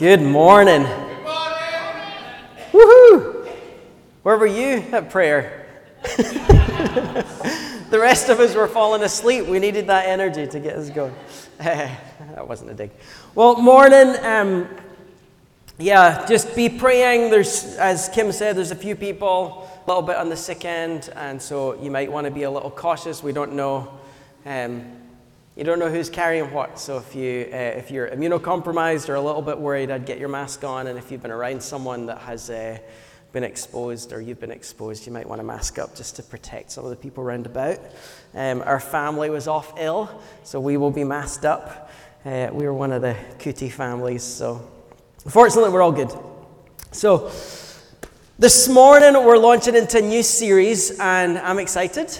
Good morning. Good morning. Woohoo! Where were you at prayer? the rest of us were falling asleep. We needed that energy to get us going. that wasn't a dig. Well, morning. Um, yeah, just be praying. There's, as Kim said, there's a few people a little bit on the sick end, and so you might want to be a little cautious. We don't know. Um, you don't know who's carrying what. So if, you, uh, if you're immunocompromised or a little bit worried, I'd get your mask on. And if you've been around someone that has uh, been exposed or you've been exposed, you might want to mask up just to protect some of the people around about. Um, our family was off ill, so we will be masked up. Uh, we were one of the Cootie families, so fortunately, we're all good. So this morning, we're launching into a new series, and I'm excited.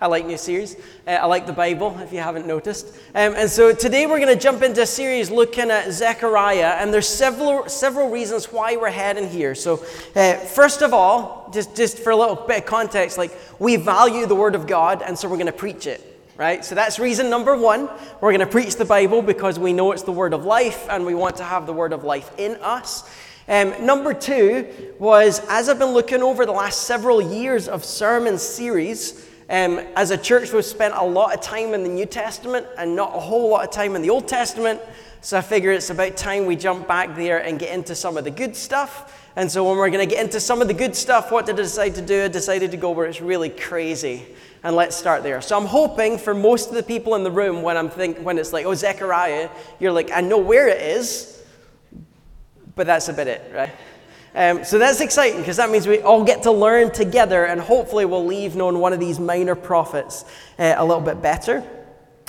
I like new series. Uh, I like the Bible, if you haven't noticed. Um, and so today we're going to jump into a series looking at Zechariah, and there's several several reasons why we're heading here. So, uh, first of all, just just for a little bit of context, like we value the Word of God, and so we're going to preach it. Right? So that's reason number one. We're going to preach the Bible because we know it's the word of life and we want to have the word of life in us. Um, number two was as I've been looking over the last several years of sermon series, um, as a church, we've spent a lot of time in the New Testament and not a whole lot of time in the Old Testament. So I figure it's about time we jump back there and get into some of the good stuff. And so when we're going to get into some of the good stuff, what did I decide to do? I decided to go where it's really crazy. And let's start there. So I'm hoping for most of the people in the room when I'm think when it's like, oh, Zechariah, you're like, I know where it is, but that's about it, right? Um, so that's exciting because that means we all get to learn together and hopefully we'll leave knowing one of these minor prophets uh, a little bit better.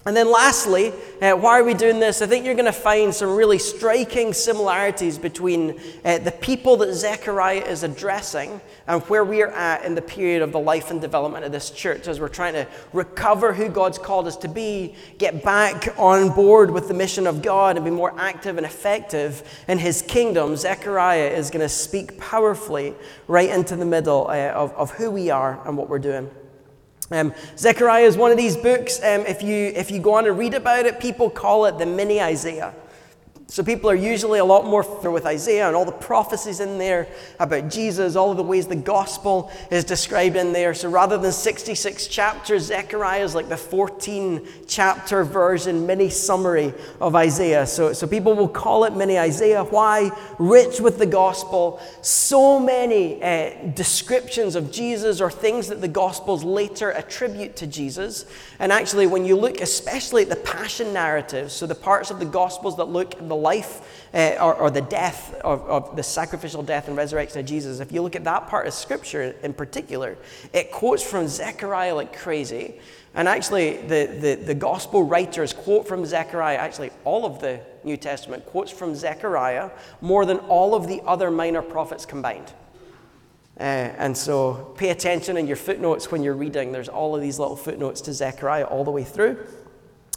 And then, lastly, uh, why are we doing this? I think you're going to find some really striking similarities between uh, the people that Zechariah is addressing and where we are at in the period of the life and development of this church as we're trying to recover who God's called us to be, get back on board with the mission of God, and be more active and effective in His kingdom. Zechariah is going to speak powerfully right into the middle uh, of, of who we are and what we're doing. Um, Zechariah is one of these books. Um, if, you, if you go on and read about it, people call it the mini Isaiah. So people are usually a lot more familiar with Isaiah and all the prophecies in there about Jesus, all of the ways the gospel is described in there. So rather than 66 chapters, Zechariah is like the 14 chapter version, mini summary of Isaiah. So, so people will call it mini Isaiah. Why? Rich with the gospel. So many uh, descriptions of Jesus or things that the gospels later attribute to Jesus. And actually, when you look especially at the passion narratives, so the parts of the gospels that look at the life uh, or, or, the death of, of, the sacrificial death and resurrection of Jesus, if you look at that part of Scripture in particular, it quotes from Zechariah like crazy. And actually, the, the, the gospel writers quote from Zechariah, actually, all of the New Testament quotes from Zechariah more than all of the other minor prophets combined. Uh, and so pay attention in your footnotes when you're reading. There's all of these little footnotes to Zechariah all the way through.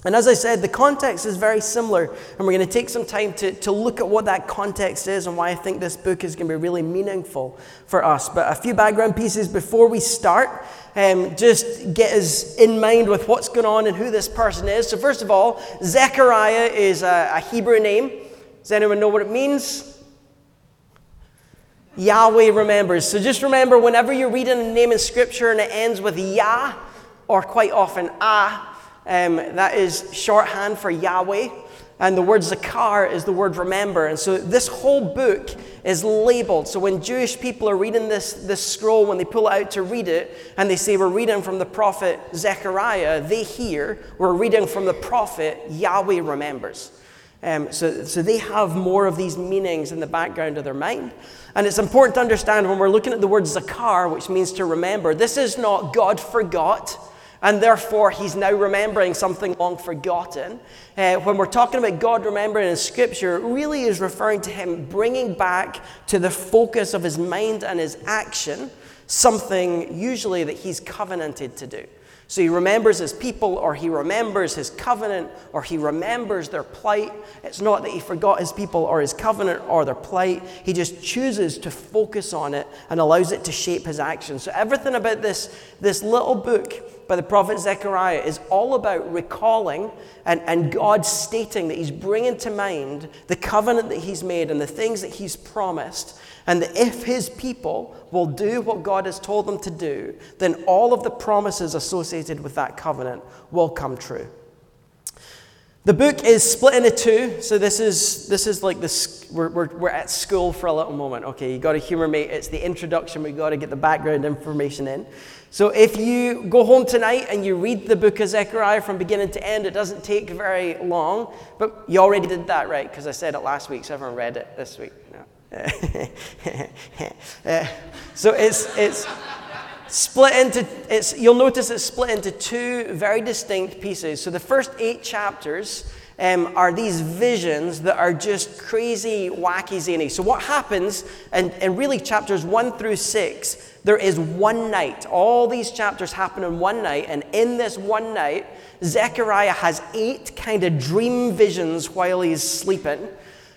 And as I said, the context is very similar, and we're going to take some time to, to look at what that context is and why I think this book is going to be really meaningful for us. But a few background pieces before we start, um, just get us in mind with what's going on and who this person is. So, first of all, Zechariah is a, a Hebrew name. Does anyone know what it means? Yahweh remembers. So just remember whenever you're reading a name in Scripture and it ends with Yah, or quite often Ah, um, that is shorthand for Yahweh. And the word zakar is the word remember. And so this whole book is labeled. So when Jewish people are reading this, this scroll, when they pull it out to read it, and they say, We're reading from the prophet Zechariah, they hear, We're reading from the prophet Yahweh remembers. Um, so, so they have more of these meanings in the background of their mind. And it's important to understand when we're looking at the word zakar, which means to remember, this is not God forgot and therefore he's now remembering something long forgotten. Uh, when we're talking about God remembering in Scripture, it really is referring to him bringing back to the focus of his mind and his action something usually that he's covenanted to do. So he remembers his people, or he remembers his covenant, or he remembers their plight. It's not that he forgot his people or his covenant or their plight. He just chooses to focus on it and allows it to shape his actions. So everything about this, this little book by the prophet Zechariah is all about recalling and, and God stating that He's bringing to mind the covenant that He's made and the things that He's promised. And that if His people will do what God has told them to do, then all of the promises associated with that covenant will come true. The book is split into two, so this is this is like this. We're, we're, we're at school for a little moment. Okay, you got to humor me. It's the introduction. We got to get the background information in. So if you go home tonight and you read the book of Zechariah from beginning to end, it doesn't take very long. But you already did that, right? Because I said it last week, so everyone read it this week. No. so it's it's split into it's you'll notice it's split into two very distinct pieces so the first eight chapters um, are these visions that are just crazy wacky zany. So what happens and, and really chapters one through six there is one night. All these chapters happen in one night and in this one night zechariah has eight kind of dream visions while he's sleeping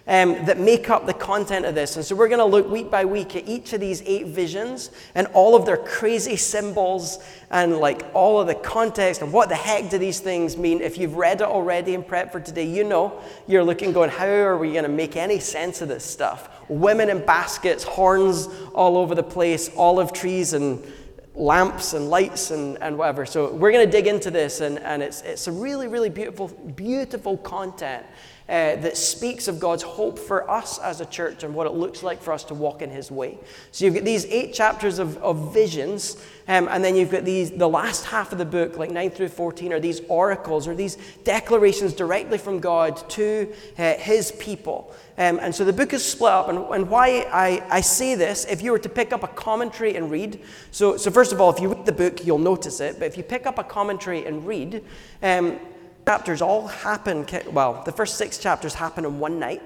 um, that make up the content of this. And so we're going to look week by week at each of these eight visions and all of their crazy symbols and like all of the context and what the heck do these things mean. If you've read it already in prep for today, you know you're looking going, how are we going to make any sense of this stuff? Women in baskets, horns all over the place, olive trees and lamps and lights and, and whatever. So we're going to dig into this, and, and it's, it's a really, really beautiful, beautiful content uh, that speaks of God's hope for us as a church and what it looks like for us to walk in His way. So you've got these eight chapters of, of visions, um, and then you've got these the last half of the book, like 9 through 14, are these oracles or these declarations directly from God to uh, His people. Um, and so the book is split up. And, and why I, I say this, if you were to pick up a commentary and read, so, so first of all, if you read the book, you'll notice it. But if you pick up a commentary and read, um, chapters all happen, well, the first six chapters happen in one night.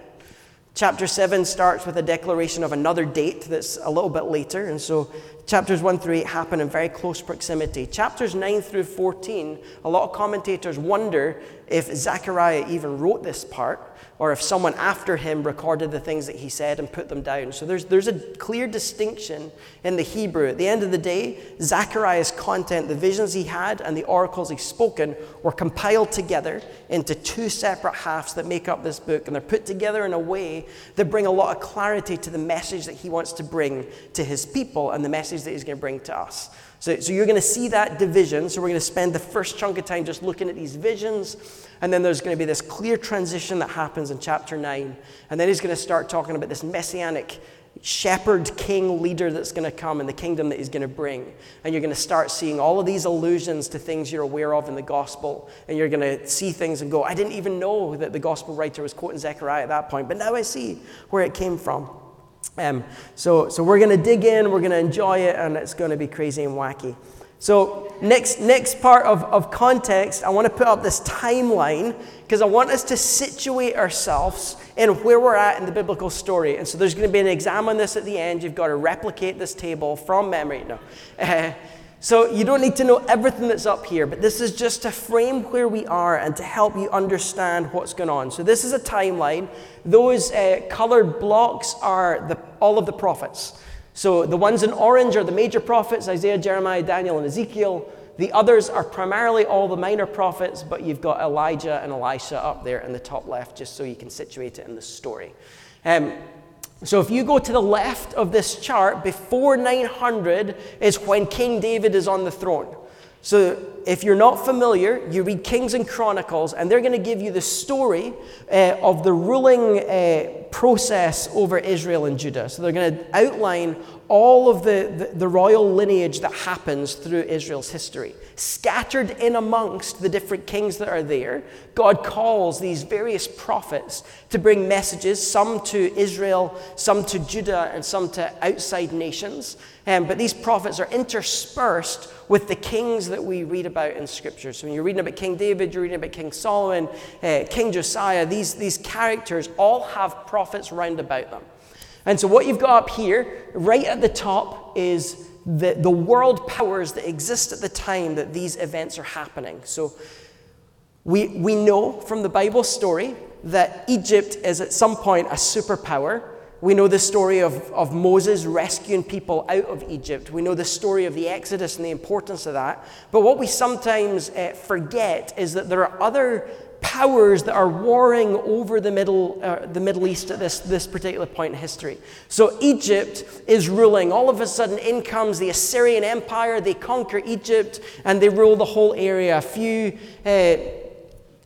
Chapter 7 starts with a declaration of another date that's a little bit later, and so chapters 1 through 8 happen in very close proximity. Chapters 9 through 14, a lot of commentators wonder if Zechariah even wrote this part or if someone after him recorded the things that he said and put them down. So there's, there's a clear distinction in the Hebrew. At the end of the day, Zechariah's content, the visions he had and the oracles he spoken, were compiled together into two separate halves that make up this book. And they're put together in a way that bring a lot of clarity to the message that he wants to bring to his people and the message that he's going to bring to us. So, so you're going to see that division. So we're going to spend the first chunk of time just looking at these visions. And then there's going to be this clear transition that happens in chapter 9. And then he's going to start talking about this messianic shepherd king leader that's going to come and the kingdom that he's going to bring. And you're going to start seeing all of these allusions to things you're aware of in the gospel. And you're going to see things and go, I didn't even know that the gospel writer was quoting Zechariah at that point, but now I see where it came from. Um, so, so we're going to dig in, we're going to enjoy it, and it's going to be crazy and wacky. So, next, next part of, of context, I want to put up this timeline because I want us to situate ourselves in where we're at in the biblical story. And so, there's going to be an exam on this at the end. You've got to replicate this table from memory. No. Uh, so you don't need to know everything that's up here, but this is just to frame where we are and to help you understand what's going on. So this is a timeline. Those uh, colored blocks are the, all of the prophets. So the ones in orange are the major prophets Isaiah, Jeremiah, Daniel, and Ezekiel. The others are primarily all the minor prophets, but you've got Elijah and Elisha up there in the top left, just so you can situate it in the story. Um, so if you go to the left of this chart, before 900 is when King David is on the throne. So if you're not familiar, you read Kings and Chronicles, and they're going to give you the story uh, of the ruling uh, process over Israel and Judah. So they're going to outline all of the, the, the, royal lineage that happens through Israel's history. Scattered in amongst the different kings that are there, God calls these various prophets to bring messages, some to Israel, some to Judah, and some to outside nations. Um, but these prophets are interspersed with the kings that we read about in Scripture. So when you're reading about King David, you're reading about King Solomon, uh, King Josiah, these, these characters all have prophets round about them. And so, what you've got up here, right at the top, is the, the world powers that exist at the time that these events are happening. So, we, we know from the Bible story that Egypt is at some point a superpower We know the story of, of Moses rescuing people out of Egypt. We know the story of the Exodus and the importance of that. But what we sometimes uh, forget is that there are other powers that are warring over the Middle, uh, the Middle East at this, this particular point in history. So Egypt is ruling. All of a sudden, in comes the Assyrian Empire. They conquer Egypt and they rule the whole area. A few. Uh,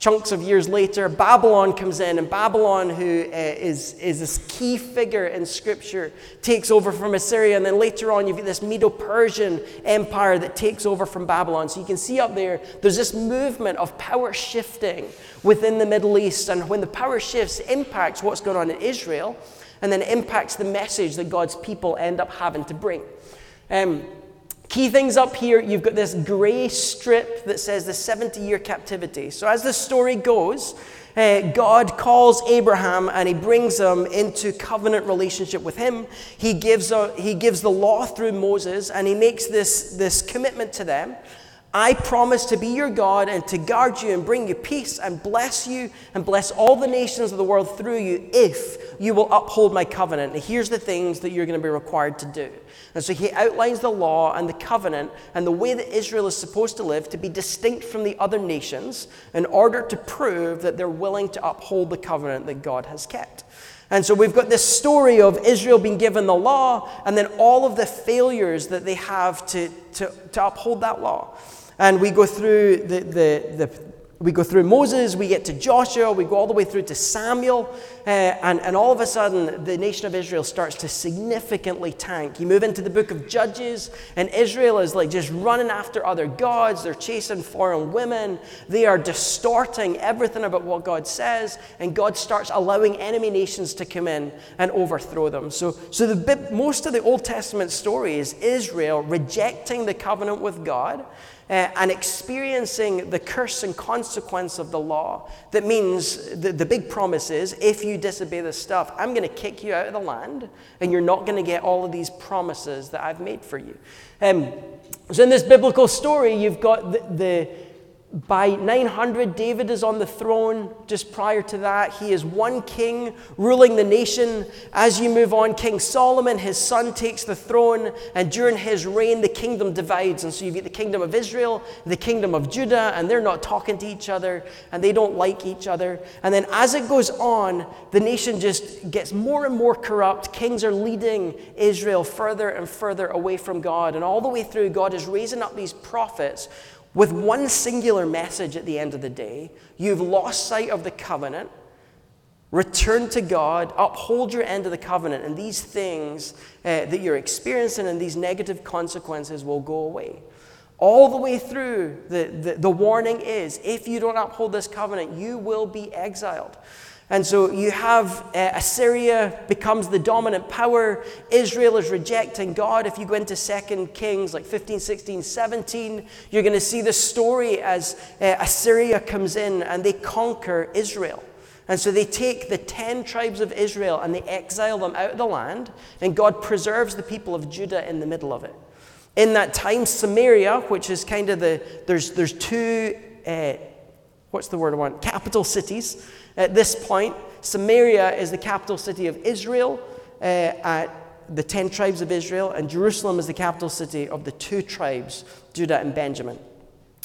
chunks of years later, Babylon comes in, and Babylon, who uh, is is this key figure in Scripture, takes over from Assyria. And then later on, you've got this Medo Persian empire that takes over from Babylon. So you can see up there, there's this movement of power shifting within the Middle East. And when the power shifts, impacts what's going on in Israel, and then impacts the message that God's people end up having to bring. Um, Key things up here you've got this grey strip that says the 70 year captivity. So, as the story goes, uh, God calls Abraham and he brings him into covenant relationship with him. He gives, a, he gives the law through Moses and he makes this, this commitment to them. I promise to be your God and to guard you and bring you peace and bless you and bless all the nations of the world through you if you will uphold my covenant. And here's the things that you're going to be required to do. And so he outlines the law and the covenant and the way that Israel is supposed to live to be distinct from the other nations in order to prove that they're willing to uphold the covenant that God has kept. And so we've got this story of Israel being given the law and then all of the failures that they have to, to, to uphold that law. And we go through the, the, the we go through Moses, we get to Joshua, we go all the way through to Samuel, uh, and, and all of a sudden the nation of Israel starts to significantly tank. You move into the book of Judges, and Israel is like just running after other gods. They're chasing foreign women. They are distorting everything about what God says, and God starts allowing enemy nations to come in and overthrow them. So, so the, most of the Old Testament story is Israel rejecting the covenant with God uh, and experiencing the curse and consequence of the law. That means the, the big promise is if you disobey this stuff, I'm going to kick you out of the land and you're not going to get all of these promises that I've made for you. Um, so, in this biblical story, you've got the, the by 900, David is on the throne. Just prior to that, he is one king ruling the nation. As you move on, King Solomon, his son, takes the throne, and during his reign, the kingdom divides. And so you get the kingdom of Israel, the kingdom of Judah, and they're not talking to each other, and they don't like each other. And then as it goes on, the nation just gets more and more corrupt. Kings are leading Israel further and further away from God. And all the way through, God is raising up these prophets with one singular message at the end of the day. You've lost sight of the covenant. Return to God, uphold your end of the covenant, and these things uh, that you're experiencing and these negative consequences will go away. All the way through, the, the, the warning is if you don't uphold this covenant, you will be exiled. And so you have uh, Assyria becomes the dominant power. Israel is rejecting God. If you go into 2 Kings like 15, 16, 17, you're going to see the story as uh, Assyria comes in and they conquer Israel. And so they take the 10 tribes of Israel and they exile them out of the land, and God preserves the people of Judah in the middle of it. In that time, Samaria, which is kind of the, there's, there's two, uh, what's the word I want? Capital cities. At this point, Samaria is the capital city of Israel, uh, at the 10 tribes of Israel, and Jerusalem is the capital city of the two tribes, Judah and Benjamin.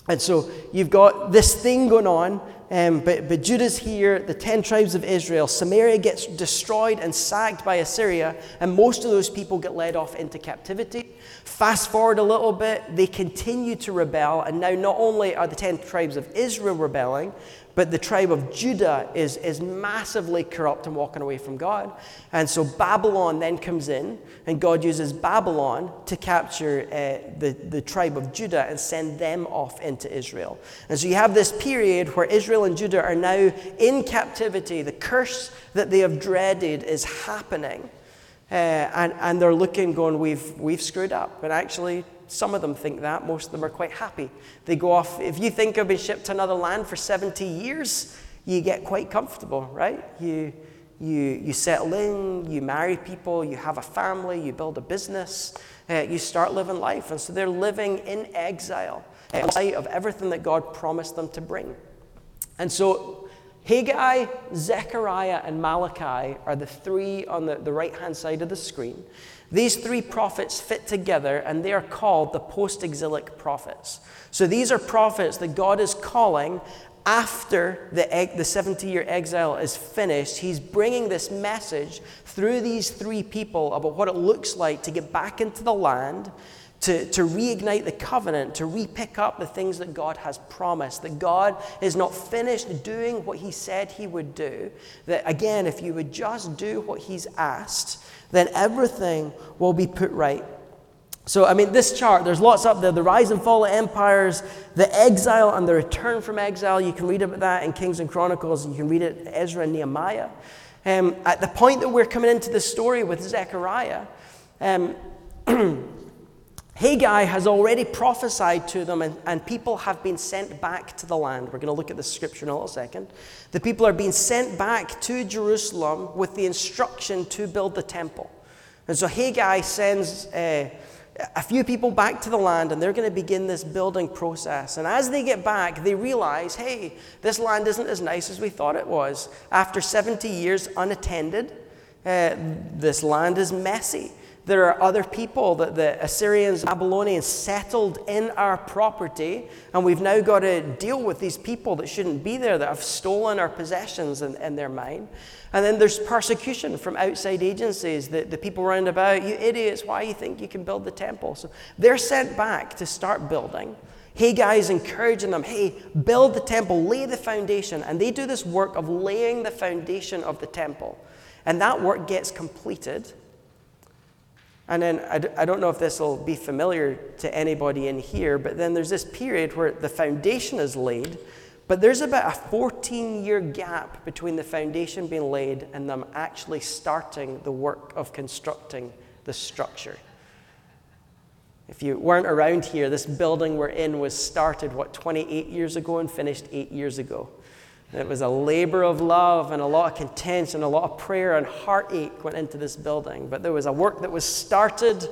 And so you've got this thing going on, um, but, but Judah's here, the 10 tribes of Israel. Samaria gets destroyed and sacked by Assyria, and most of those people get led off into captivity. Fast forward a little bit, they continue to rebel, and now not only are the 10 tribes of Israel rebelling, but the tribe of Judah is, is massively corrupt and walking away from God. And so Babylon then comes in, and God uses Babylon to capture uh, the, the tribe of Judah and send them off into Israel. And so you have this period where Israel and Judah are now in captivity. The curse that they have dreaded is happening. Uh, and, and they're looking, going, we've, we've screwed up. But actually, some of them think that. Most of them are quite happy. They go off. If you think of being shipped to another land for 70 years, you get quite comfortable, right? You, you, you settle in, you marry people, you have a family, you build a business, uh, you start living life. And so they're living in exile, in light of everything that God promised them to bring. And so Haggai, Zechariah, and Malachi are the three on the, the right hand side of the screen. These three prophets fit together and they are called the post exilic prophets. So these are prophets that God is calling after the, the 70 year exile is finished. He's bringing this message through these three people about what it looks like to get back into the land to, to reignite the covenant, to repick up the things that God has promised, that God is not finished doing what He said He would do. That again, if you would just do what He's asked, then everything will be put right. So, I mean, this chart, there's lots up there the rise and fall of empires, the exile and the return from exile. You can read about that in Kings and Chronicles, you can read it in Ezra and Nehemiah. Um, at the point that we're coming into the story with Zechariah, um, Haggai has already prophesied to them, and, and, people have been sent back to the land. We're going to look at the scripture in a little second. The people are being sent back to Jerusalem with the instruction to build the temple. And so Haggai sends uh, a few people back to the land, and they're going to begin this building process. And as they get back, they realize hey, this land isn't as nice as we thought it was. After 70 years unattended, uh, this land is messy. There are other people that the Assyrians, Babylonians settled in our property, and we've now got to deal with these people that shouldn't be there, that have stolen our possessions in, in their mind. And then there's persecution from outside agencies, the, the people round about, you idiots, why you think you can build the temple? So they're sent back to start building. Haggai is encouraging them, hey, build the temple, lay the foundation. And they do this work of laying the foundation of the temple. And that work gets completed. And then I, don't know if this will be familiar to anybody in here, but then there's this period where the foundation is laid, but there's about a 14 year gap between the foundation being laid and them actually starting the work of constructing the structure. If you weren't around here, this building we're in was started, what, 28 years ago and finished eight years ago. It was a labor of love and a lot of contention, a lot of prayer and heartache went into this building. But there was a work that was started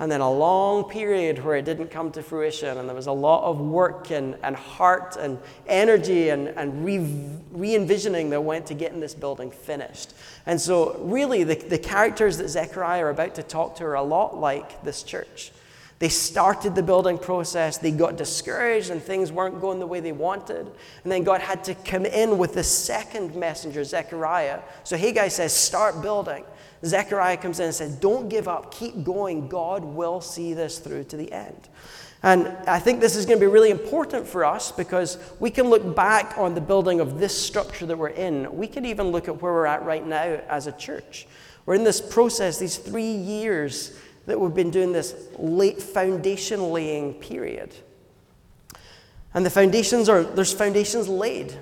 and then a long period where it didn't come to fruition. And there was a lot of work and, and heart and energy and, and re envisioning that went to getting this building finished. And so, really, the, the characters that Zechariah are about to talk to are a lot like this church. They started the building process, they got discouraged, and things weren't going the way they wanted. And then God had to come in with the second messenger, Zechariah. So Haggai says, Start building. Zechariah comes in and says, Don't give up, keep going. God will see this through to the end. And I think this is going to be really important for us because we can look back on the building of this structure that we're in. We can even look at where we're at right now as a church. We're in this process, these three years that we've been doing this late foundation laying period. And the foundations are, there's foundations laid.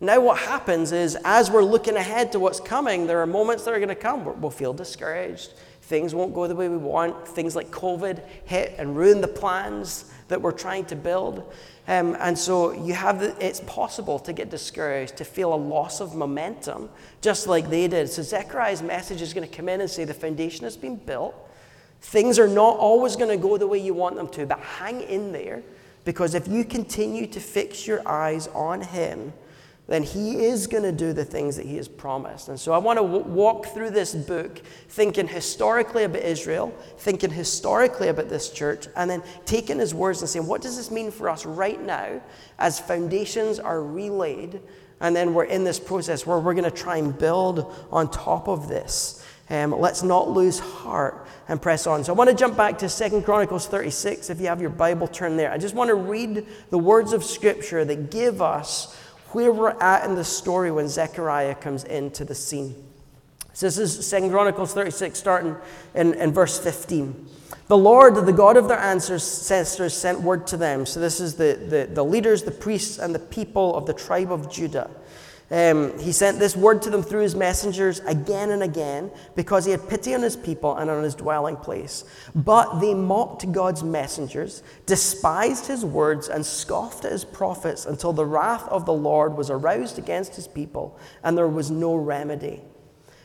Now, what happens is, as we're looking ahead to what's coming, there are moments that are going to come where we'll feel discouraged. Things won't go the way we want. Things like COVID hit and ruin the plans that we're trying to build. Um, and so you have the, it's possible to get discouraged, to feel a loss of momentum, just like they did. So Zechariah's message is going to come in and say the foundation has been built. Things are not always going to go the way you want them to, but hang in there because if you continue to fix your eyes on Him, then He is going to do the things that He has promised. And so I want to w- walk through this book thinking historically about Israel, thinking historically about this church, and then taking His words and saying, what does this mean for us right now as foundations are relaid? And then we're in this process where we're going to try and build on top of this. Um, let's not lose heart and press on. So I want to jump back to Second Chronicles 36. If you have your Bible, turn there. I just want to read the words of Scripture that give us where we're at in the story when Zechariah comes into the scene. So this is Second Chronicles 36, starting in, in verse 15. The Lord, the God of their ancestors, sent word to them. So this is the, the, the leaders, the priests, and the people of the tribe of Judah. Um, he sent this word to them through his messengers again and again because he had pity on his people and on his dwelling place. But they mocked God's messengers, despised his words, and scoffed at his prophets until the wrath of the Lord was aroused against his people and there was no remedy.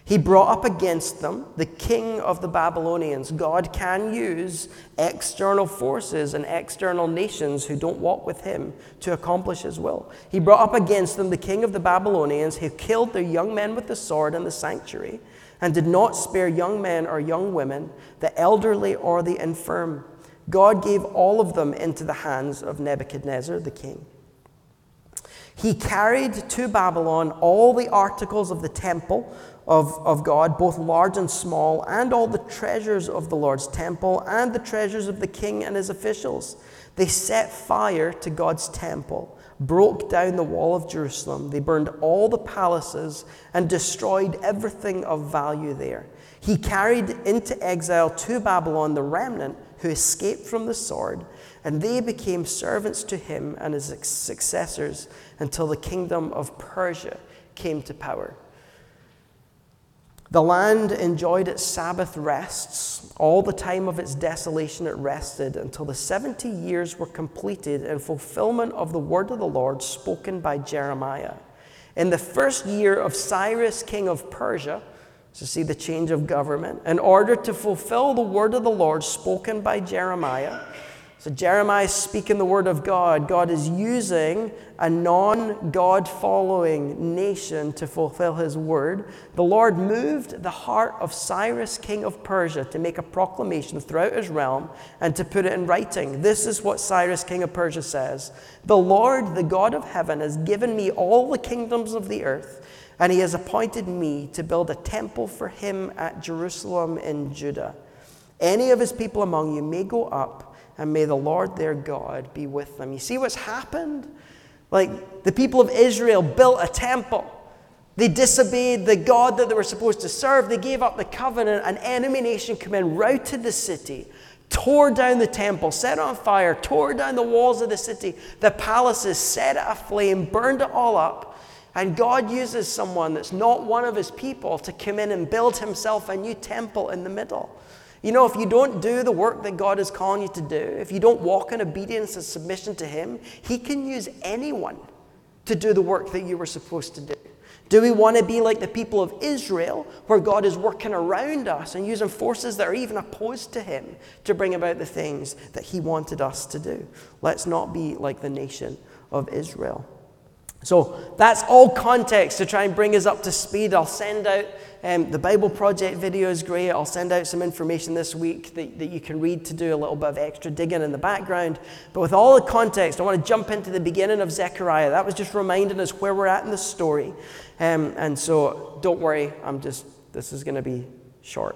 He brought up against them the king of the Babylonians. God can use external forces and external nations who don't walk with him to accomplish his will. He brought up against them the king of the Babylonians who killed their young men with the sword in the sanctuary and did not spare young men or young women, the elderly or the infirm. God gave all of them into the hands of Nebuchadnezzar the king. He carried to Babylon all the articles of the temple of, of God, both large and small, and all the treasures of the Lord's temple, and the treasures of the king and his officials. They set fire to God's temple, broke down the wall of Jerusalem. They burned all the palaces and destroyed everything of value there. He carried into exile to Babylon the remnant who escaped from the sword, and they became servants to him and his successors until the kingdom of Persia came to power. The land enjoyed its Sabbath rests. All the time of its desolation it rested until the 70 years were completed in fulfillment of the word of the Lord spoken by Jeremiah. In the first year of Cyrus, king of Persia, to see the change of government, in order to fulfill the word of the Lord spoken by Jeremiah, so Jeremiah is speaking the word of God. God is using a non God following nation to fulfill his word. The Lord moved the heart of Cyrus, king of Persia, to make a proclamation throughout his realm and to put it in writing. This is what Cyrus, king of Persia, says The Lord, the God of heaven, has given me all the kingdoms of the earth, and he has appointed me to build a temple for him at Jerusalem in Judah. Any of his people among you may go up and may the Lord their God be with them. You see what's happened? Like the people of Israel built a temple. They disobeyed the God that they were supposed to serve. They gave up the covenant. An enemy nation came in, routed the city, tore down the temple, set on fire, tore down the walls of the city, the palaces, set it aflame, burned it all up. And God uses someone that's not one of his people to come in and build himself a new temple in the middle. You know, if you don't do the work that God is calling you to do, if you don't walk in obedience and submission to Him, He can use anyone to do the work that you were supposed to do. Do we want to be like the people of Israel, where God is working around us and using forces that are even opposed to Him to bring about the things that He wanted us to do? Let's not be like the nation of Israel. So that's all context to try and bring us up to speed. I'll send out um, the Bible Project video is great. I'll send out some information this week that, that you can read to do a little bit of extra digging in the background. But with all the context, I want to jump into the beginning of Zechariah. That was just reminding us where we're at in the story. Um, and so don't worry, I'm just, this is going to be short.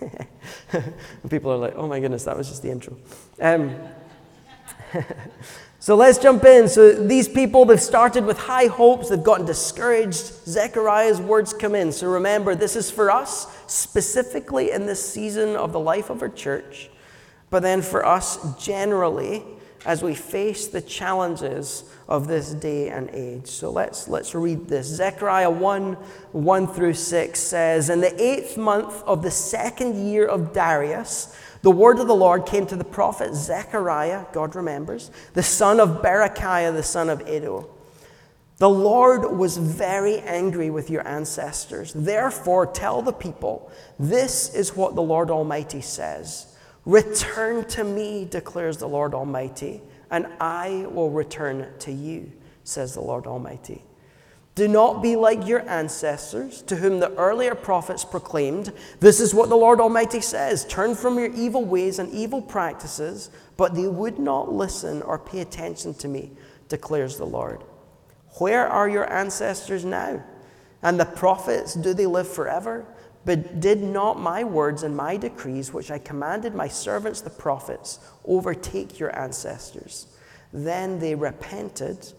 people are like, oh my goodness, that was just the intro. Um, So let's jump in. So these people, they've started with high hopes, they've gotten discouraged. Zechariah's words come in. So remember, this is for us, specifically in this season of the life of our church, but then for us generally as we face the challenges of this day and age. So let's, let's read this. Zechariah 1 1 through 6 says, In the eighth month of the second year of Darius, the word of the Lord came to the prophet Zechariah, God remembers, the son of Berechiah, the son of Iddo. The Lord was very angry with your ancestors. Therefore, tell the people, this is what the Lord Almighty says Return to me, declares the Lord Almighty, and I will return to you, says the Lord Almighty. Do not be like your ancestors, to whom the earlier prophets proclaimed, This is what the Lord Almighty says Turn from your evil ways and evil practices, but they would not listen or pay attention to me, declares the Lord. Where are your ancestors now? And the prophets, do they live forever? But did not my words and my decrees, which I commanded my servants the prophets, overtake your ancestors? Then they repented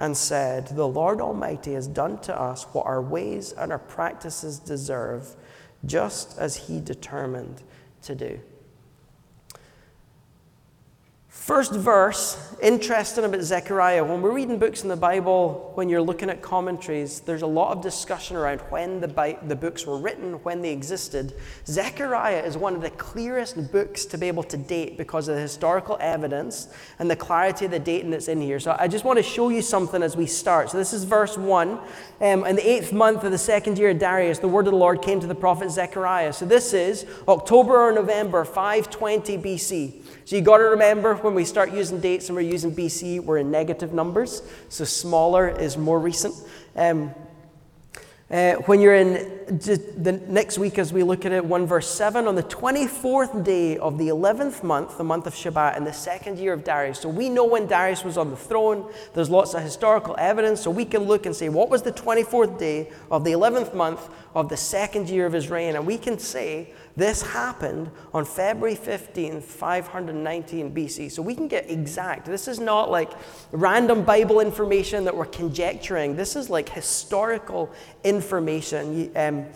and said, The Lord Almighty has done to us what our ways and our practices deserve, just as He determined to do. First verse, interesting about Zechariah. When we're reading books in the Bible, when you're looking at commentaries, there's a lot of discussion around when the, the books were written, when they existed. Zechariah is one of the clearest books to be able to date because of the historical evidence and the clarity of the dating that's in here. So I just want to show you something as we start. So this is verse 1. Um, in the eighth month of the second year of Darius, the word of the Lord came to the prophet Zechariah. So this is October or November 520 BC. So you got to remember when we start using dates and we're using BC, we're in negative numbers. So smaller is more recent. Um, uh, when you're in the next week, as we look at it, 1 verse 7, on the 24th day of the 11th month, the month of Shebat, in the second year of Darius. So we know when Darius was on the throne. There's lots of historical evidence. So we can look and say, what was the 24th day of the 11th month of the second year of his reign? And we can say this happened on February 15th, 519 BC. So we can get exact. This is not like random Bible information that we're conjecturing. This is like historical information. Um,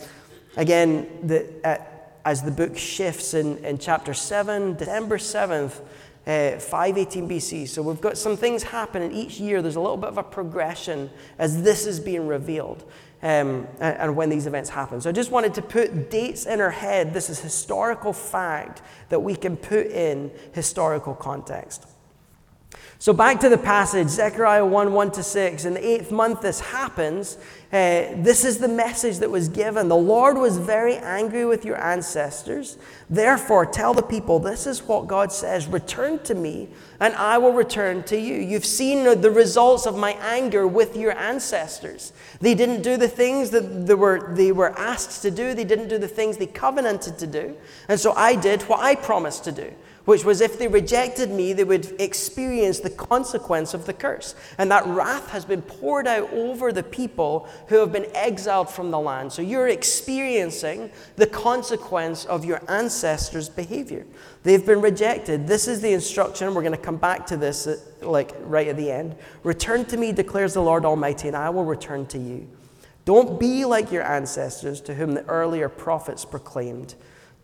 again, the, uh, as the book shifts in, in chapter 7, December 7th, uh, 518 BC. So we've got some things happening each year. There's a little bit of a progression as this is being revealed um, and, and when these events happen. So I just wanted to put dates in our head. This is historical fact that we can put in historical context. So back to the passage, Zechariah 1 1 to 6. In the eighth month, this happens. Uh, this is the message that was given. The Lord was very angry with your ancestors. Therefore, tell the people this is what God says Return to me, and I will return to you. You've seen the results of my anger with your ancestors. They didn't do the things that they were, they were asked to do, they didn't do the things they covenanted to do. And so I did what I promised to do which was if they rejected me, they would experience the consequence of the curse. And that wrath has been poured out over the people who have been exiled from the land. So you're experiencing the consequence of your ancestors' behavior. They've been rejected. This is the instruction. We're going to come back to this uh, like right at the end. Return to me, declares the Lord Almighty, and I will return to you. Don't be like your ancestors to whom the earlier prophets proclaimed.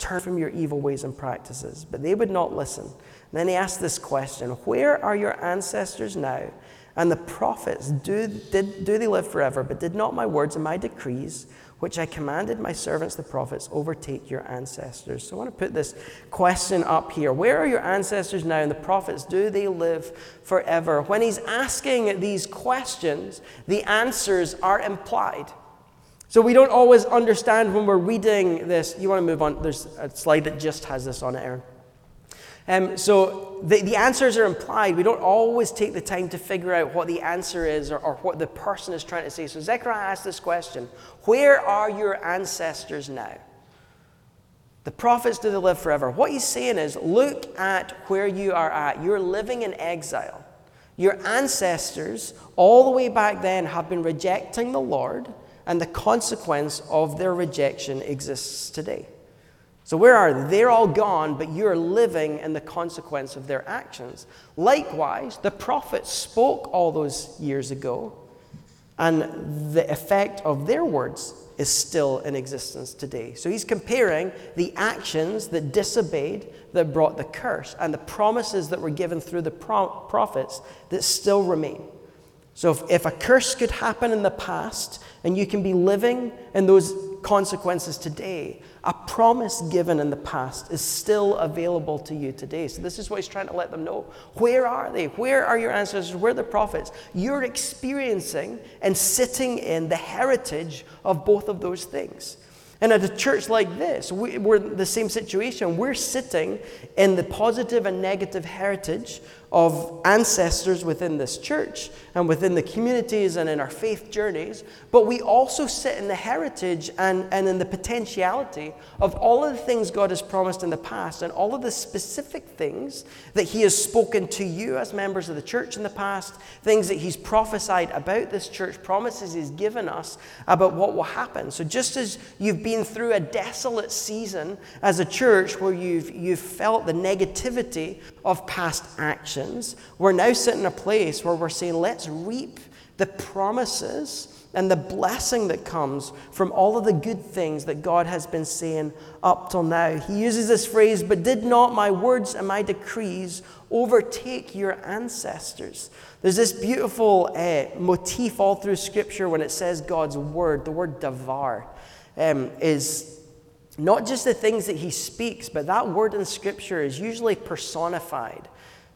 Turn from your evil ways and practices. But they would not listen. And then he asked this question Where are your ancestors now? And the prophets, do, did, do they live forever? But did not my words and my decrees, which I commanded my servants the prophets, overtake your ancestors? So I want to put this question up here. Where are your ancestors now? And the prophets, do they live forever? When he's asking these questions, the answers are implied. So we don't always understand when we're reading this. You want to move on? There's a slide that just has this on it, Aaron. Um, so the, the answers are implied. We don't always take the time to figure out what the answer is or, or what the person is trying to say. So Zechariah asked this question Where are your ancestors now? The prophets do they live forever? What he's saying is look at where you are at. You're living in exile. Your ancestors, all the way back then, have been rejecting the Lord and the consequence of their rejection exists today. So, where are they? They're all gone, but you're living in the consequence of their actions. Likewise, the prophets spoke all those years ago, and the effect of their words is still in existence today. So, he's comparing the actions that disobeyed, that brought the curse, and the promises that were given through the prophets that still remain. So, if, if a curse could happen in the past, and you can be living in those consequences today. A promise given in the past is still available to you today. So, this is what he's trying to let them know. Where are they? Where are your ancestors? Where are the prophets? You're experiencing and sitting in the heritage of both of those things. And at a church like this, we, are in the same situation. We're sitting in the positive and negative heritage of ancestors within this church and within the communities and in our faith journeys, but we also sit in the heritage and, and in the potentiality of all of the things God has promised in the past and all of the specific things that He has spoken to you as members of the church in the past, things that He's prophesied about this church, promises He's given us about what will happen. So, just as you've been through a desolate season as a church where you've, you've felt the negativity of past actions, we're now sitting in a place where we're saying, let's reap the promises and the blessing that comes from all of the good things that God has been saying up till now. He uses this phrase, but did not my words and my decrees overtake your ancestors? There's this beautiful uh, motif all through Scripture when it says God's word. The word davar um, is not just the things that he speaks, but that word in Scripture is usually personified.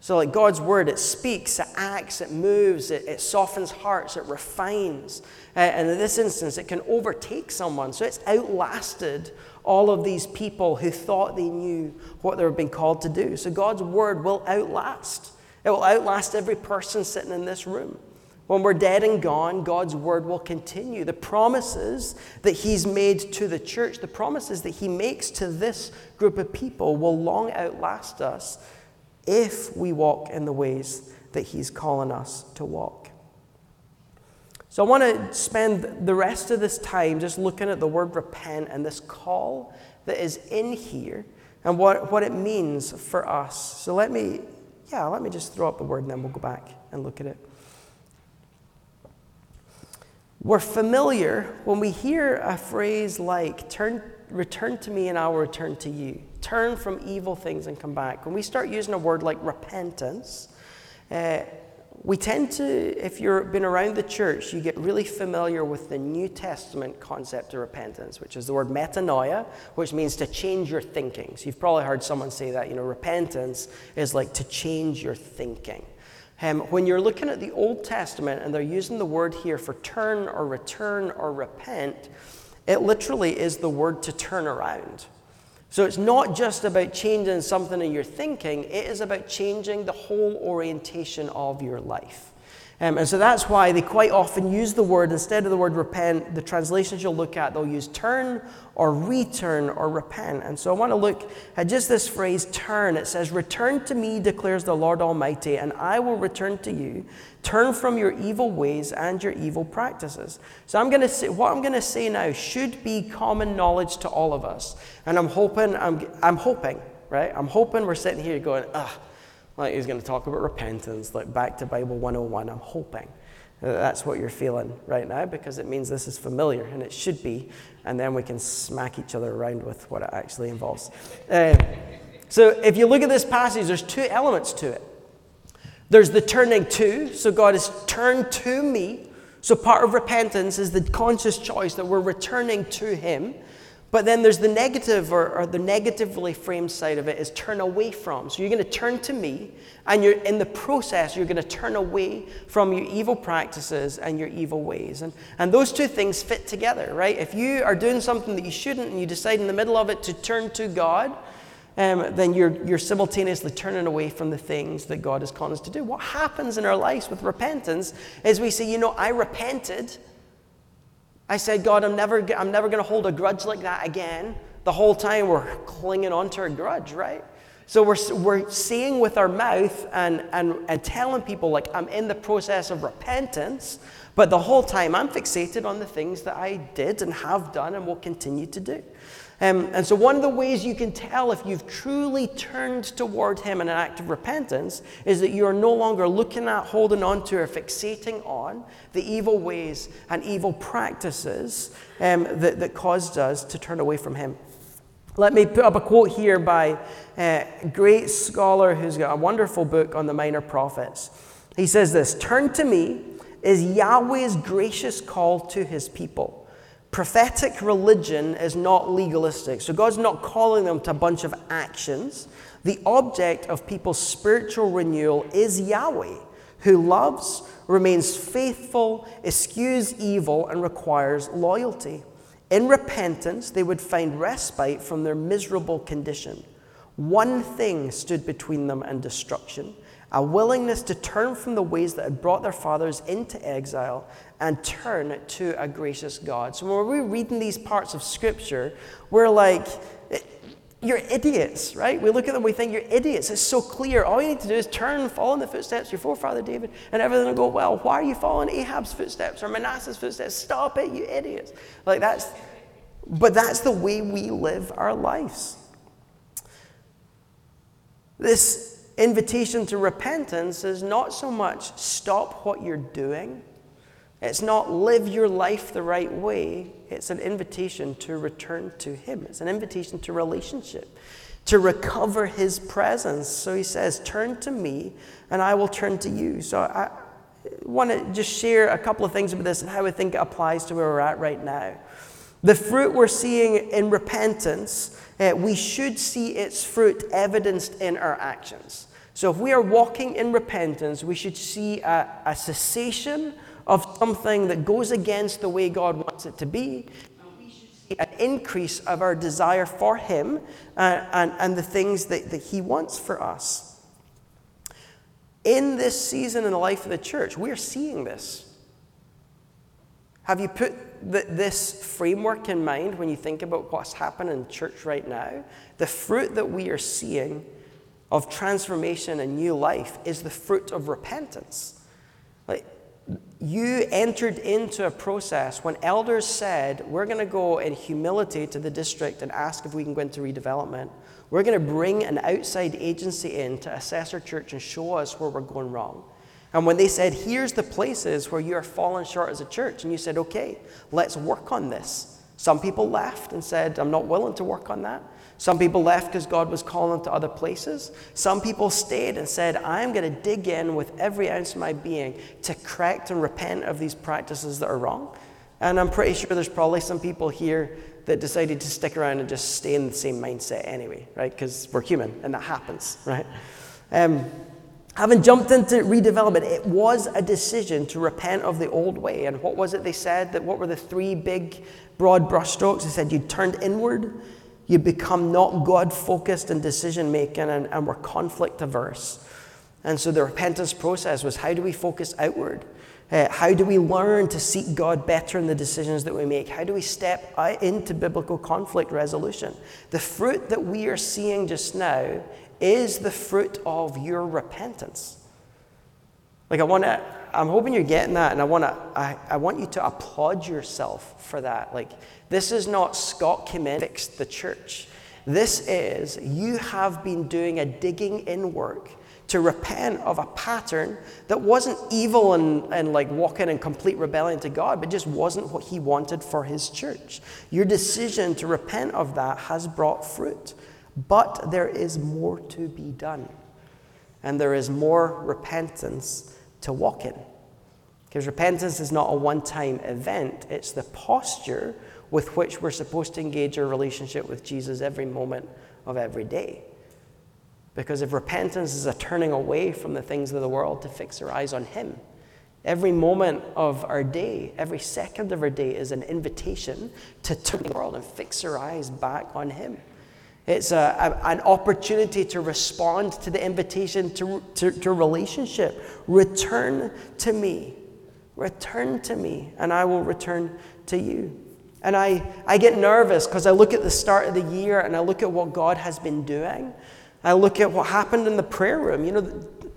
So, like God's word, it speaks, it acts, it moves, it, it softens hearts, it refines. Uh, and in this instance, it can overtake someone. So, it's outlasted all of these people who thought they knew what they were being called to do. So, God's word will outlast. It will outlast every person sitting in this room. When we're dead and gone, God's word will continue. The promises that He's made to the church, the promises that He makes to this group of people, will long outlast us if we walk in the ways that He's calling us to walk. So I want to spend the rest of this time just looking at the word repent and this call that is in here and what, what it means for us. So let me, yeah, let me just throw up the word and then we'll go back and look at it. We're familiar when we hear a phrase like, turn, return to me and I will return to you turn from evil things and come back. When we start using a word like repentance, uh, we tend to, if you've been around the church, you get really familiar with the New Testament concept of repentance, which is the word metanoia, which means to change your thinking. So you've probably heard someone say that, you know, repentance is like to change your thinking. Um, when you're looking at the Old Testament and they're using the word here for turn or return or repent, it literally is the word to turn around. So it's not just about changing something in your thinking, it is about changing the whole orientation of your life. Um, and so that's why they quite often use the word, instead of the word repent, the translations you'll look at, they'll use turn or return or repent. And so I want to look at just this phrase, turn. It says, Return to me, declares the Lord Almighty, and I will return to you. Turn from your evil ways and your evil practices. So I'm going to say, what I'm going to say now should be common knowledge to all of us. And I'm hoping, I'm, I'm hoping, right? I'm hoping we're sitting here going, ugh like he's going to talk about repentance, like back to Bible 101. I'm hoping that's what you're feeling right now because it means this is familiar and it should be. And then we can smack each other around with what it actually involves. Um, so if you look at this passage, there's two elements to it. There's the turning to, so God has turned to me. So part of repentance is the conscious choice that we're returning to Him. But then there's the negative or, or, the negatively framed side of it is turn away from. So you're going to turn to me, and you're in the process, you're going to turn away from your evil practices and your evil ways. And, and those two things fit together, right? If you are doing something that you shouldn't and you decide in the middle of it to turn to God, um, then you're, you're simultaneously turning away from the things that God has called us to do. What happens in our lives with repentance is we say, you know, I repented I said, God, I'm never, I'm never going to hold a grudge like that again. The whole time we're clinging onto a grudge, right? So we're, we're saying with our mouth and, and, and telling people, like, I'm in the process of repentance, but the whole time I'm fixated on the things that I did and have done and will continue to do. Um, and so, one of the ways you can tell if you've truly turned toward Him in an act of repentance is that you are no longer looking at, holding on to, or fixating on the evil ways and evil practices um, that, that caused us to turn away from Him. Let me put up a quote here by a great scholar who's got a wonderful book on the minor prophets. He says this Turn to me is Yahweh's gracious call to His people. Prophetic religion is not legalistic. So God's not calling them to a bunch of actions. The object of people's spiritual renewal is Yahweh, who loves, remains faithful, eschews evil, and requires loyalty. In repentance, they would find respite from their miserable condition. One thing stood between them and destruction a willingness to turn from the ways that had brought their fathers into exile and turn to a gracious God. So when we're reading these parts of Scripture, we're like, you're idiots, right? We look at them, we think you're idiots. It's so clear. All you need to do is turn, follow in the footsteps of your forefather David, and everything will go well. Why are you following Ahab's footsteps or Manasseh's footsteps? Stop it, you idiots. Like that's, but that's the way we live our lives. This invitation to repentance is not so much stop what you're doing, It's not live your life the right way. It's an invitation to return to Him. It's an invitation to relationship, to recover His presence. So He says, Turn to me, and I will turn to you. So I want to just share a couple of things about this and how I think it applies to where we're at right now. The fruit we're seeing in repentance, uh, we should see its fruit evidenced in our actions. So if we are walking in repentance, we should see a, a cessation of something that goes against the way God wants it to be. An increase of our desire for Him uh, and, and the things that, that He wants for us. In this season in the life of the church, we are seeing this. Have you put this framework in mind when you think about what's happening in church right now? The fruit that we are seeing of transformation and new life is the fruit of repentance. Like, you entered into a process when elders said, We're going to go in humility to the district and ask if we can go into redevelopment. We're going to bring an outside agency in to assess our church and show us where we're going wrong. And when they said, Here's the places where you are falling short as a church, and you said, Okay, let's work on this. Some people left and said, I'm not willing to work on that. Some people left because God was calling to other places. Some people stayed and said, I'm going to dig in with every ounce of my being to correct and repent of these practices that are wrong. And I'm pretty sure there's probably some people here that decided to stick around and just stay in the same mindset anyway, right? Because we're human and that happens, right? Um, having jumped into redevelopment, it was a decision to repent of the old way. And what was it they said? That what were the three big broad brushstrokes? They said you turned inward, you become not God focused in decision making and, and were conflict averse. And so the repentance process was how do we focus outward? Uh, how do we learn to seek God better in the decisions that we make? How do we step into biblical conflict resolution? The fruit that we are seeing just now is the fruit of your repentance. Like I want to, I'm hoping you're getting that, and I want to, I, I want you to applaud yourself for that. Like this is not Scott came in fixed the church. This is you have been doing a digging in work to repent of a pattern that wasn't evil and, and like walking in complete rebellion to God, but just wasn't what He wanted for His church. Your decision to repent of that has brought fruit, but there is more to be done. And there is more repentance to walk in. Because repentance is not a one time event, it's the posture with which we're supposed to engage our relationship with Jesus every moment of every day. Because if repentance is a turning away from the things of the world to fix our eyes on Him, every moment of our day, every second of our day is an invitation to turn the world and fix our eyes back on Him. It's a, a, an opportunity to respond to the invitation to, to, to relationship. Return to me. Return to me, and I will return to you. And I, I get nervous because I look at the start of the year and I look at what God has been doing. I look at what happened in the prayer room. You know,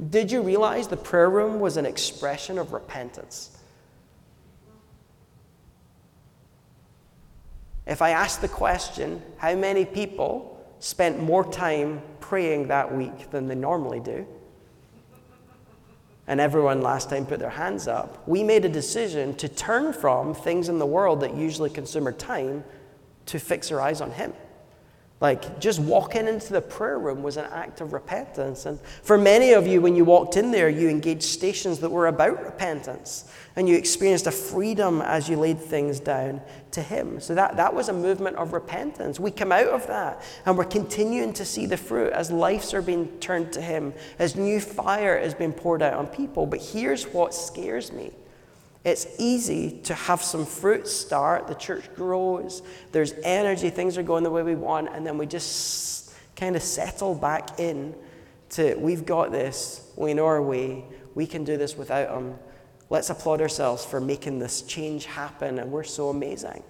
did you realize the prayer room was an expression of repentance? If I ask the question, how many people spent more time praying that week than they normally do? And everyone last time put their hands up. We made a decision to turn from things in the world that usually consume our time to fix our eyes on Him. Like just walking into the prayer room was an act of repentance. And for many of you, when you walked in there, you engaged stations that were about repentance. And you experienced a freedom as you laid things down to Him. So that, that was a movement of repentance. We come out of that and we're continuing to see the fruit as lives are being turned to Him, as new fire is being poured out on people. But here's what scares me it's easy to have some fruit start, the church grows, there's energy, things are going the way we want, and then we just kind of settle back in to we've got this, we know our way, we can do this without them. Let's applaud ourselves for making this change happen, and we're so amazing.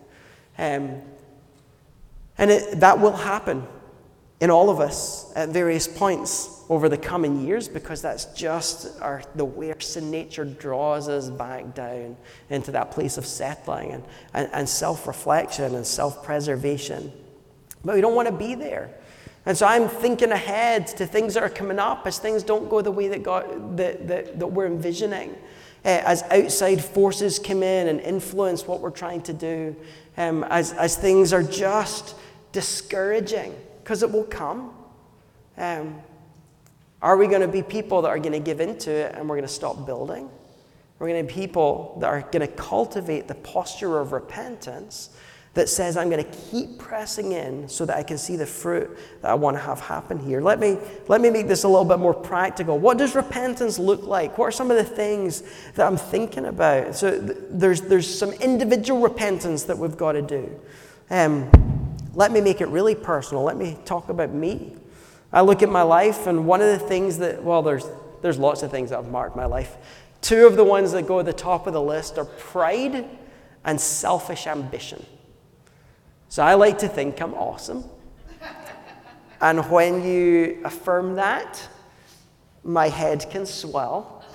Um, and it, that will happen in all of us at various points over the coming years because that's just our, the way our sin nature draws us back down into that place of settling and, and, and self reflection and self preservation. But we don't want to be there. And so I'm thinking ahead to things that are coming up as things don't go the way that, God, that, that, that we're envisioning. uh, as outside forces come in and influence what we're trying to do, um, as, as things are just discouraging, because it will come. Um, are we going to be people that are going to give into it and we're going to stop building? We're going to be people that are going to cultivate the posture of repentance that says, I'm going to keep pressing in so that I can see the fruit that I want to have happen here. Let me, let me make this a little bit more practical. What does repentance look like? What are some of the things that I'm thinking about? So th- there's, there's some individual repentance that we've got to do. Um, let me make it really personal. Let me talk about me. I look at my life, and one of the things that, well, there's, there's lots of things that have marked my life. Two of the ones that go at the top of the list are pride and selfish ambition. So I like to think I'm awesome. And when you affirm that, my head can swell.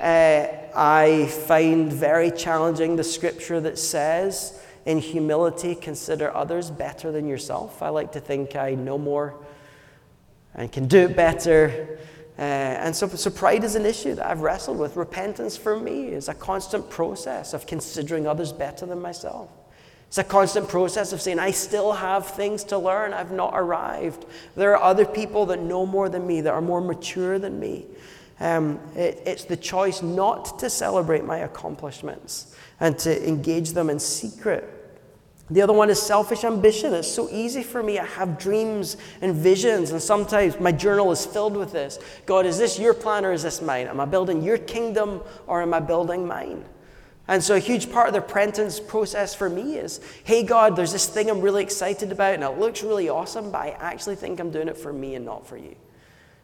Uh, I find very challenging the scripture that says, in humility, consider others better than yourself. I like to think I know more and can do it better. Uh, and so, so, pride is an issue that I've wrestled with. Repentance for me is a constant process of considering others better than myself. It's a constant process of saying, I still have things to learn. I've not arrived. There are other people that know more than me, that are more mature than me. Um, it, it's the choice not to celebrate my accomplishments and to engage them in secret. The other one is selfish ambition. It's so easy for me. I have dreams and visions, and sometimes my journal is filled with this. God, is this your plan or is this mine? Am I building your kingdom or am I building mine? And so, a huge part of the repentance process for me is hey, God, there's this thing I'm really excited about, and it looks really awesome, but I actually think I'm doing it for me and not for you.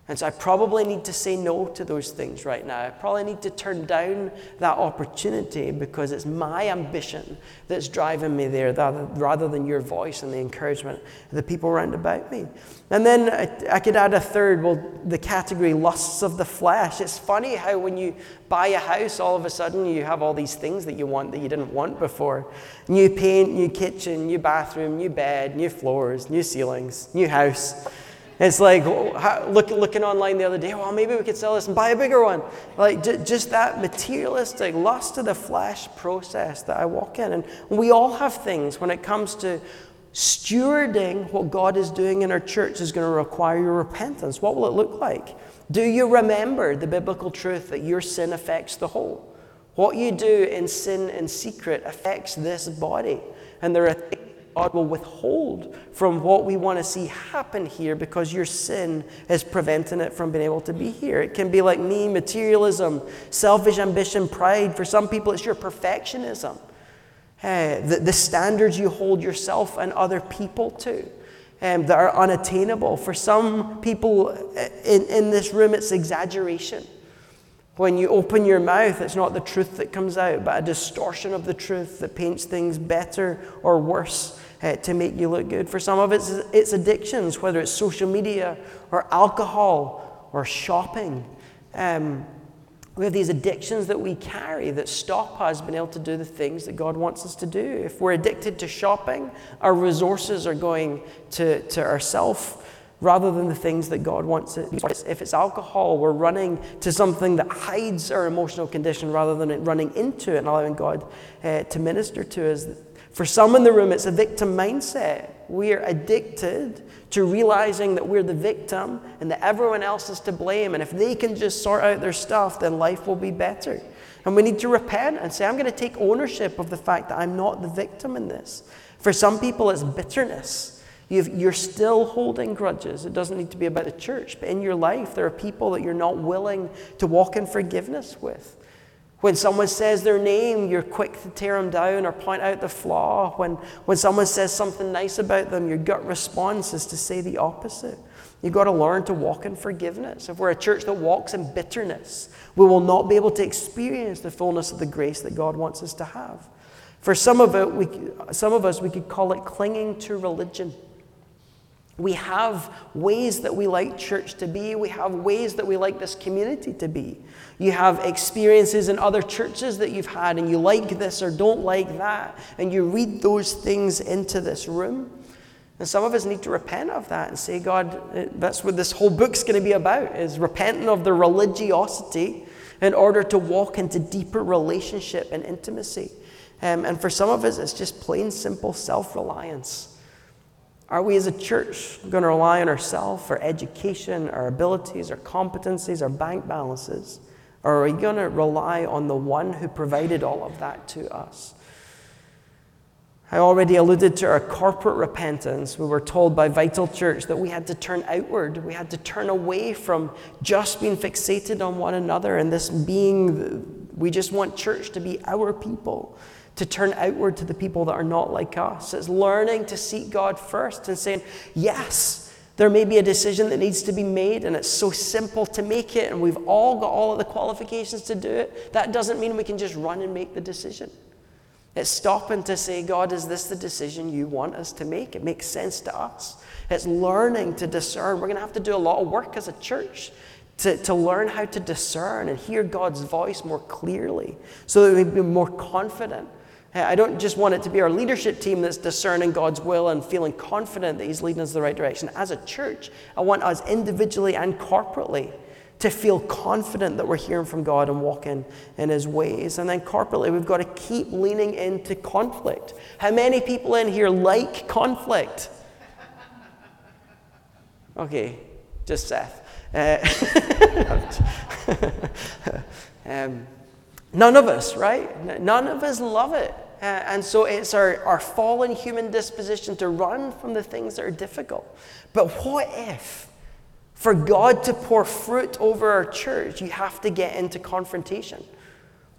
And so I probably need to say no to those things right now. I probably need to turn down that opportunity because it's my ambition that's driving me there rather than your voice and the encouragement of the people around about me. And then I, could add a third, well, the category lusts of the flesh. It's funny how when you buy a house, all of a sudden you have all these things that you want that you didn't want before new paint, new kitchen, new bathroom, new bed, new floors, new ceilings, new house. It's like look, looking online the other day, well, maybe we could sell this and buy a bigger one. Like just that materialistic lust of the flesh process that I walk in. And we all have things when it comes to stewarding what God is doing in our church is going to require your repentance. What will it look like? Do you remember the biblical truth that your sin affects the whole? What you do in sin in secret affects this body. And there are God will withhold from what we want to see happen here because your sin is preventing it from being able to be here. It can be like me, materialism, selfish ambition, pride. For some people, it's your perfectionism, uh, the, the standards you hold yourself and other people to. Um, that are unattainable. For some people uh, in, in this room, it's exaggeration. When you open your mouth, it's not the truth that comes out, but a distortion of the truth that paints things better or worse uh, to make you look good. For some of it's, it's addictions, whether it's social media or alcohol or shopping. Um, we have these addictions that we carry that stop us being able to do the things that God wants us to do. If we're addicted to shopping, our resources are going to, to ourself rather than the things that God wants it. If it's alcohol, we're running to something that hides our emotional condition rather than running into it and allowing God uh, to minister to us. For some in the room, it's a victim mindset. We are addicted to realizing that we're the victim and that everyone else is to blame. And if they can just sort out their stuff, then life will be better. And we need to repent and say, I'm going to take ownership of the fact that I'm not the victim in this. For some people, it's bitterness. you are still holding grudges. It doesn't need to be about the church, but in your life, there are people that you're not willing to walk in forgiveness with. When someone says their name, you're quick to tear them down or point out the flaw. When, when someone says something nice about them, your gut response is to say the opposite. You've got to learn to walk in forgiveness. If we're a church that walks in bitterness, we will not be able to experience the fullness of the grace that God wants us to have. For some of, it, we, some of us, we could call it clinging to religion. We have ways that we like church to be. We have ways that we like this community to be. You have experiences in other churches that you've had, and you like this or don't like that, and you read those things into this room. And some of us need to repent of that and say, God, that's what this whole book's going to be about, is repenting of the religiosity in order to walk into deeper relationship and intimacy. Um, and for some of us, it's just plain simple self reliance. Are we as a church going to rely on ourselves, our education, our abilities, our competencies, our bank balances? Or are we going to rely on the one who provided all of that to us? I already alluded to our corporate repentance. We were told by Vital Church that we had to turn outward. We had to turn away from just being fixated on one another and this being, we just want church to be our people, to turn outward to the people that are not like us. It's learning to seek God first and saying, yes, there may be a decision that needs to be made, and it's so simple to make it, and we've all got all of the qualifications to do it. That doesn't mean we can just run and make the decision. It's stopping to say, God, is this the decision you want us to make? It makes sense to us. It's learning to discern. We're going to have to do a lot of work as a church to, to learn how to discern and hear God's voice more clearly so that we can be more confident. I don't just want it to be our leadership team that's discerning God's will and feeling confident that He's leading us the right direction. As a church, I want us individually and corporately to feel confident that we're hearing from God and walking in His ways. And then corporately, we've got to keep leaning into conflict. How many people in here like conflict? Okay, just Seth. Uh, um, none of us, right? None of us love it. Uh, and so it's our, our fallen human disposition to run from the things that are difficult. But what if? For God to pour fruit over our church, you have to get into confrontation.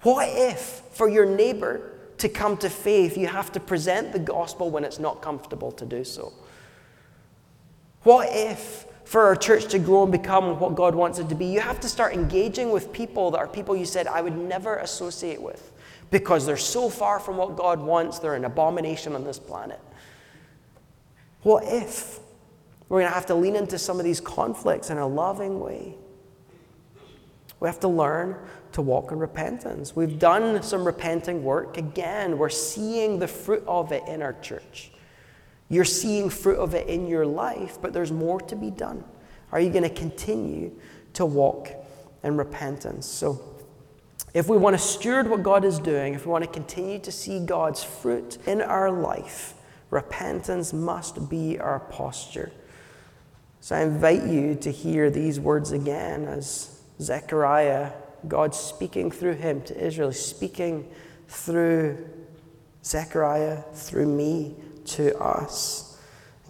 What if, for your neighbor to come to faith, you have to present the gospel when it's not comfortable to do so? What if, for our church to grow and become what God wants it to be, you have to start engaging with people that are people you said I would never associate with because they're so far from what God wants, they're an abomination on this planet? What if? We're going to have to lean into some of these conflicts in a loving way. We have to learn to walk in repentance. We've done some repenting work. Again, we're seeing the fruit of it in our church. You're seeing fruit of it in your life, but there's more to be done. Are you going to continue to walk in repentance? So, if we want to steward what God is doing, if we want to continue to see God's fruit in our life, repentance must be our posture. So I invite you to hear these words again as Zechariah, God speaking through him to Israel, speaking through Zechariah, through me to us.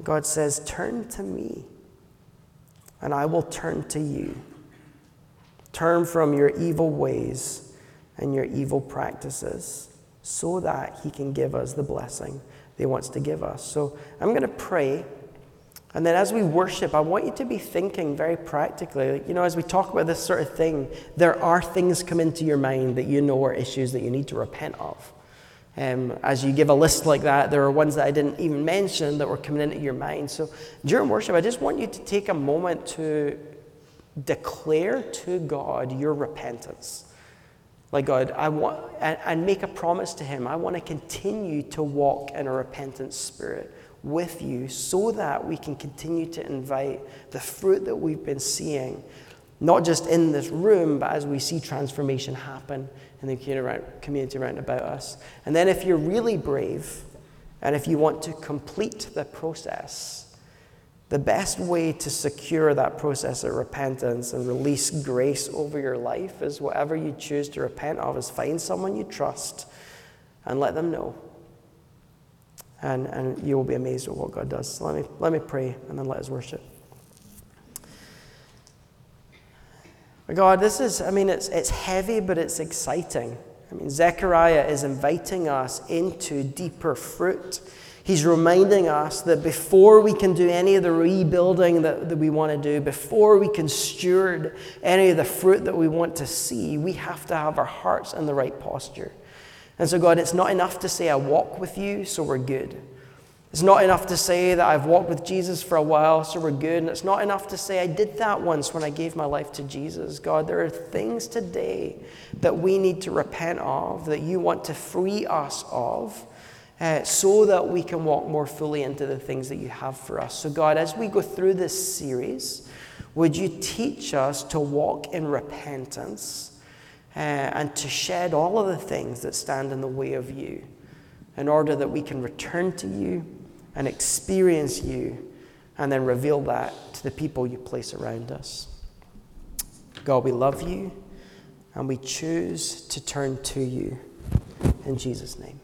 God says, Turn to me, and I will turn to you. Turn from your evil ways and your evil practices so that He can give us the blessing that He wants to give us. So I'm going to pray. And then as we worship, I want you to be thinking very practically. You know, as we talk about this sort of thing, there are things come into your mind that you know are issues that you need to repent of. Um, as you give a list like that, there are ones that I didn't even mention that were coming into your mind. So during worship, I just want you to take a moment to declare to God your repentance. Like, God, I want, and, make a promise to Him. I want to continue to walk in a repentant spirit with you so that we can continue to invite the fruit that we've been seeing, not just in this room, but as we see transformation happen in the community around about us. And then, if you're really brave and if you want to complete the process, the best way to secure that process of repentance and release grace over your life is whatever you choose to repent of, is find someone you trust and let them know and, and you will be amazed at what God does. So let me, let me pray and then let us worship. God, this is, I mean, it's, it's heavy, but it's exciting. I mean, Zechariah is inviting us into deeper fruit. He's reminding us that before we can do any of the rebuilding that, that we want to do, before we can steward any of the fruit that we want to see, we have to have our hearts in the right posture. And so, God, it's not enough to say, I walk with you, so we're good. It's not enough to say that I've walked with Jesus for a while, so we're good. And it's not enough to say, I did that once when I gave my life to Jesus. God, there are things today that we need to repent of, that you want to free us of, uh, so that we can walk more fully into the things that you have for us. So, God, as we go through this series, would you teach us to walk in repentance? uh, and to shed all of the things that stand in the way of you in order that we can return to you and experience you and then reveal that to the people you place around us. God, we love you and we choose to turn to you. In Jesus' name.